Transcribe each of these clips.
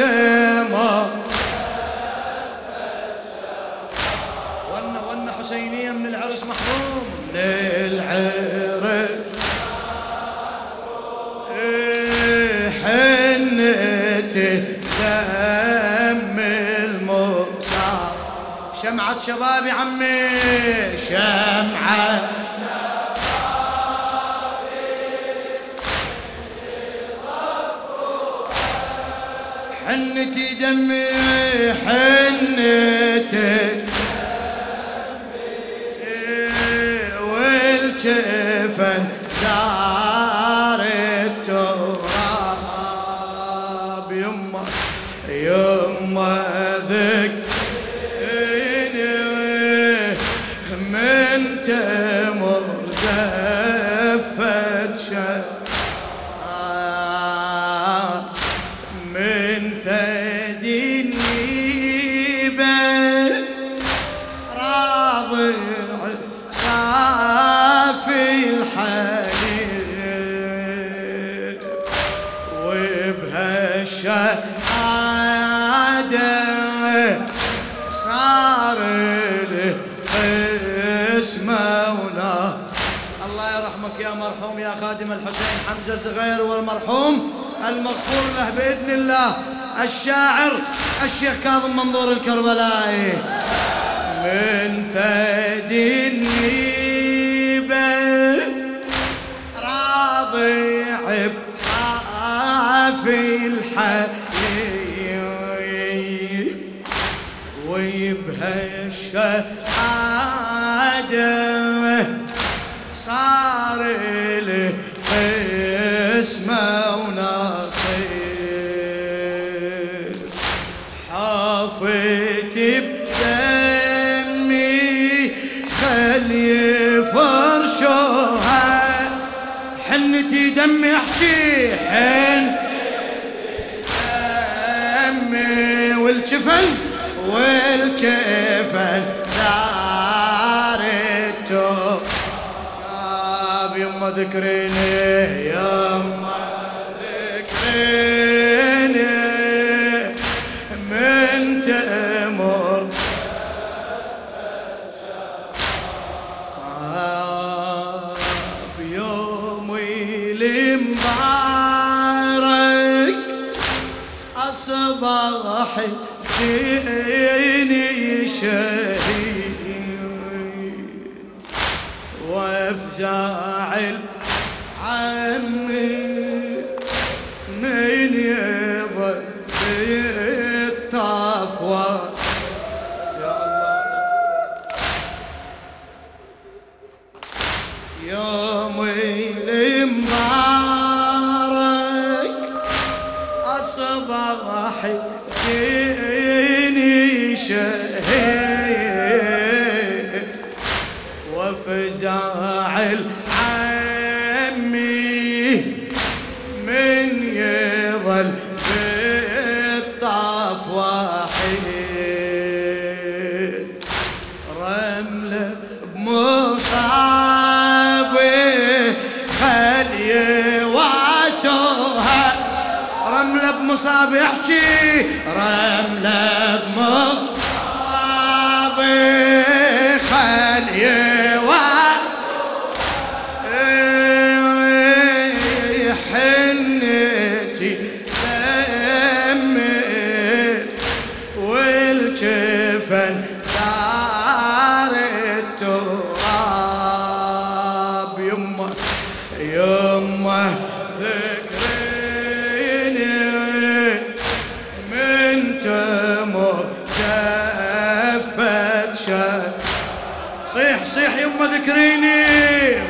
تمر ون ون حسينية من العرس محروم من العرس حنته دم المصاب شمعة شباب يا عمي شمعة حنتي دمي حنتك. والجفن دار التراب. يما يما ذك. من تمر زفت المرحوم يا خادم الحسين حمزة صغير والمرحوم المغفور له بإذن الله الشاعر الشيخ كاظم منظور الكربلائي. من فدي التوب يما ذكريني يما ذكريني. من تمر بيومي المبارك أصبح ديني شهيد وافزع عمي وفزاع عمي من يظل بالطاف واحد رملة بمصابي خلي واسوها رملة بمصابي احكي. رملة بمصابي خلي ذكريني.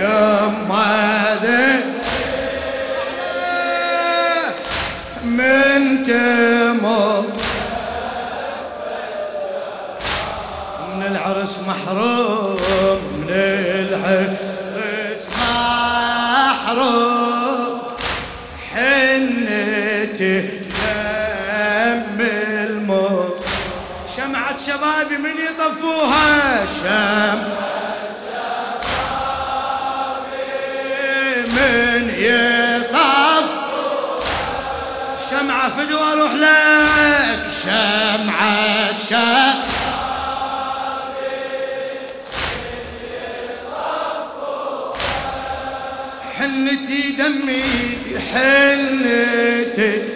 يما من تمر من العرس محروم من العرس محروم. حنتي دم الموت. شمعة شبابي من يطفوها شمعة من يطاف شمعة بسرعة فدو أروح لك شمعة شمعة حنتي دمي حنتي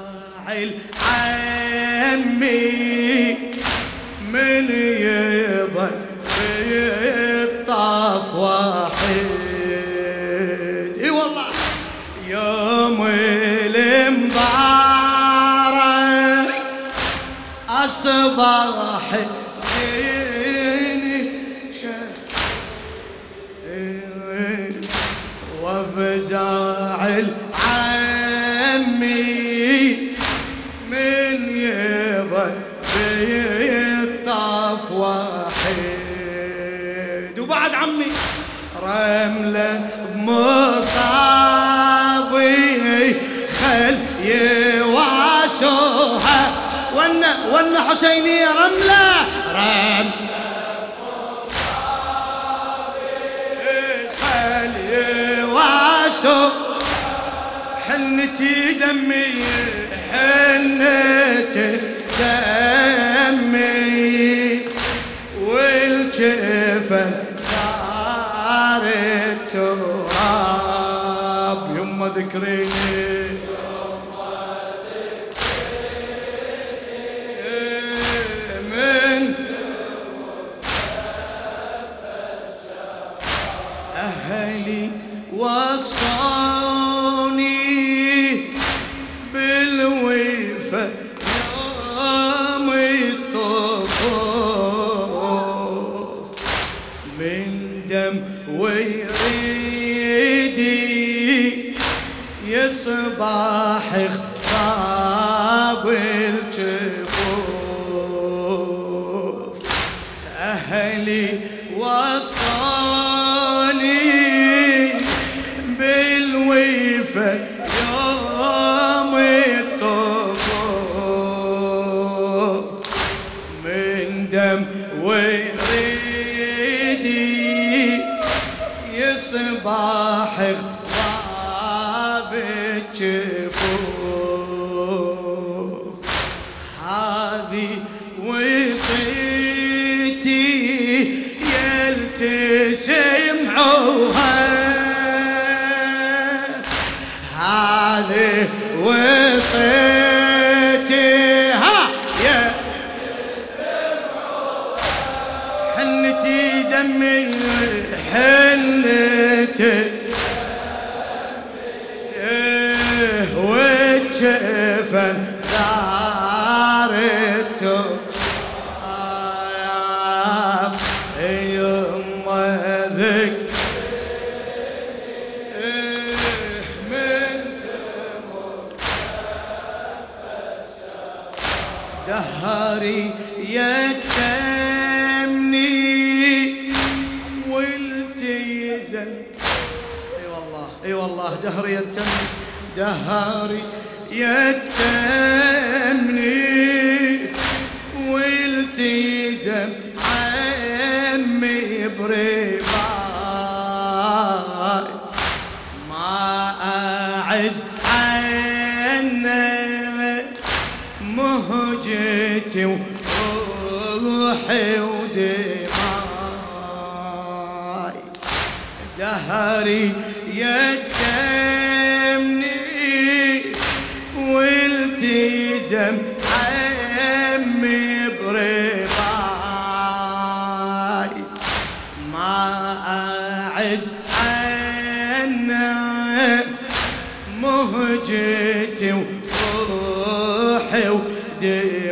وفزاع العمي من يظل رملة بمصابي. خل يواسوها ون ون حسيني رملة. رم. خل يواسو حنتي دمي ذكريني من أهلي وصاني بالوفا هذه وصيتي. ها يا. حنتي دمي حنتي. دهري يتمني والتيزن اي والله اي والله دهري يتمني دهري يتمني والتيزن عمي برباي ما أعز عنه. مهجتي وروحي ودماي. دهري يتمني والتزم عمي برباي. ما أعز عنه مهجتي وروحي دماي.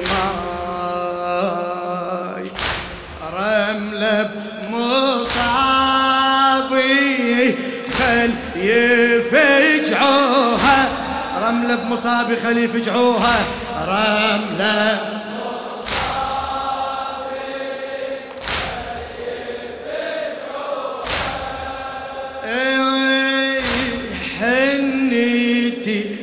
رملة بمصابي خل يفجعوها. رملة بمصابي خل يفجعوها. رملة إيه، حنيتي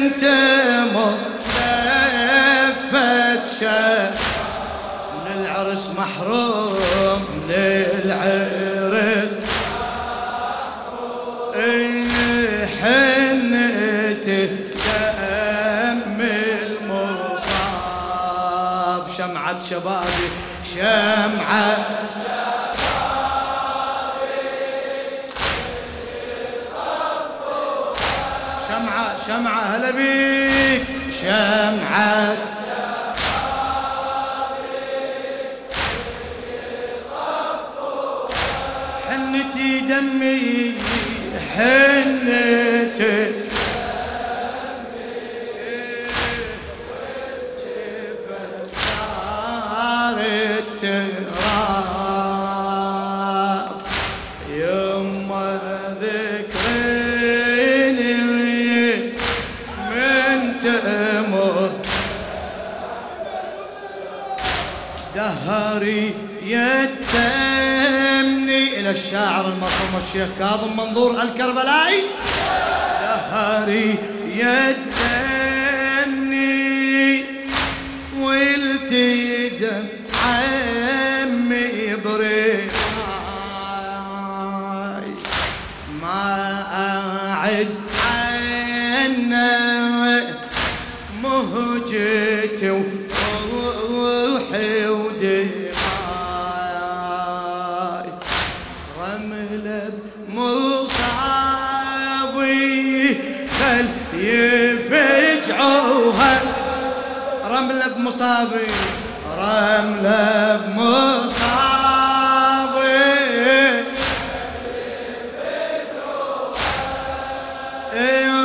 من تمر لفت شا من العرس محروم من العرس حنته دم المصاب. شمعة شبابي شمعة شمعة شمعة هلا بيك شمعة. حنتي دمي حنتي يتمني إلى الشاعر المرحوم الشيخ كاظم منظور الكربلائي. دهري يتمني والتزم عمي بريحاي ما أعز عنه مهجتي بمصابي رملة بمصابي إيه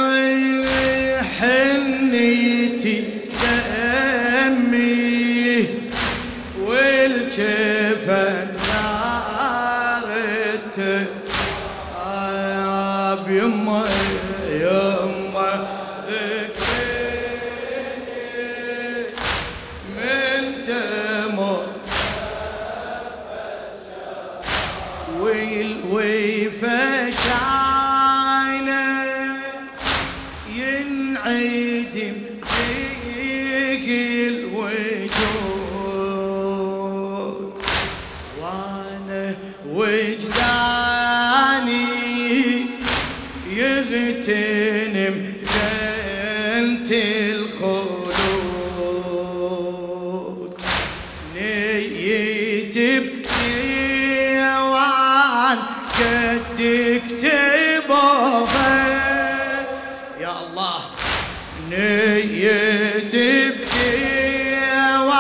نيتي بنيوان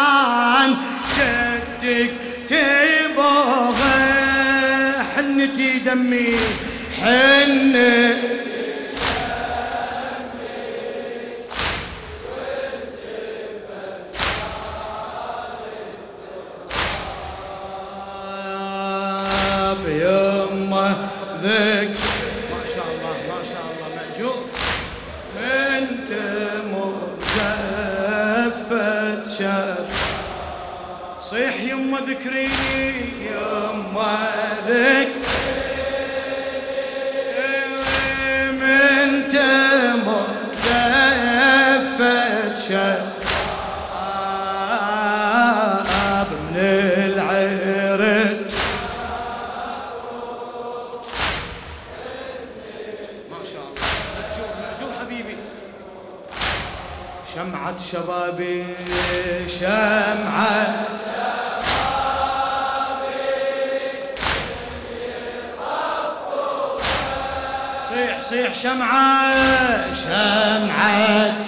قدك تبغى حنتي دمي حن. يمه ذك. ما شاء الله ما شاء الله مأجور. من تمر جفت شف صيح يمه ذكريني يمه ذكريني من تمر جفت شمعة شبابي شمعة صيح صيح شمعة شمعة.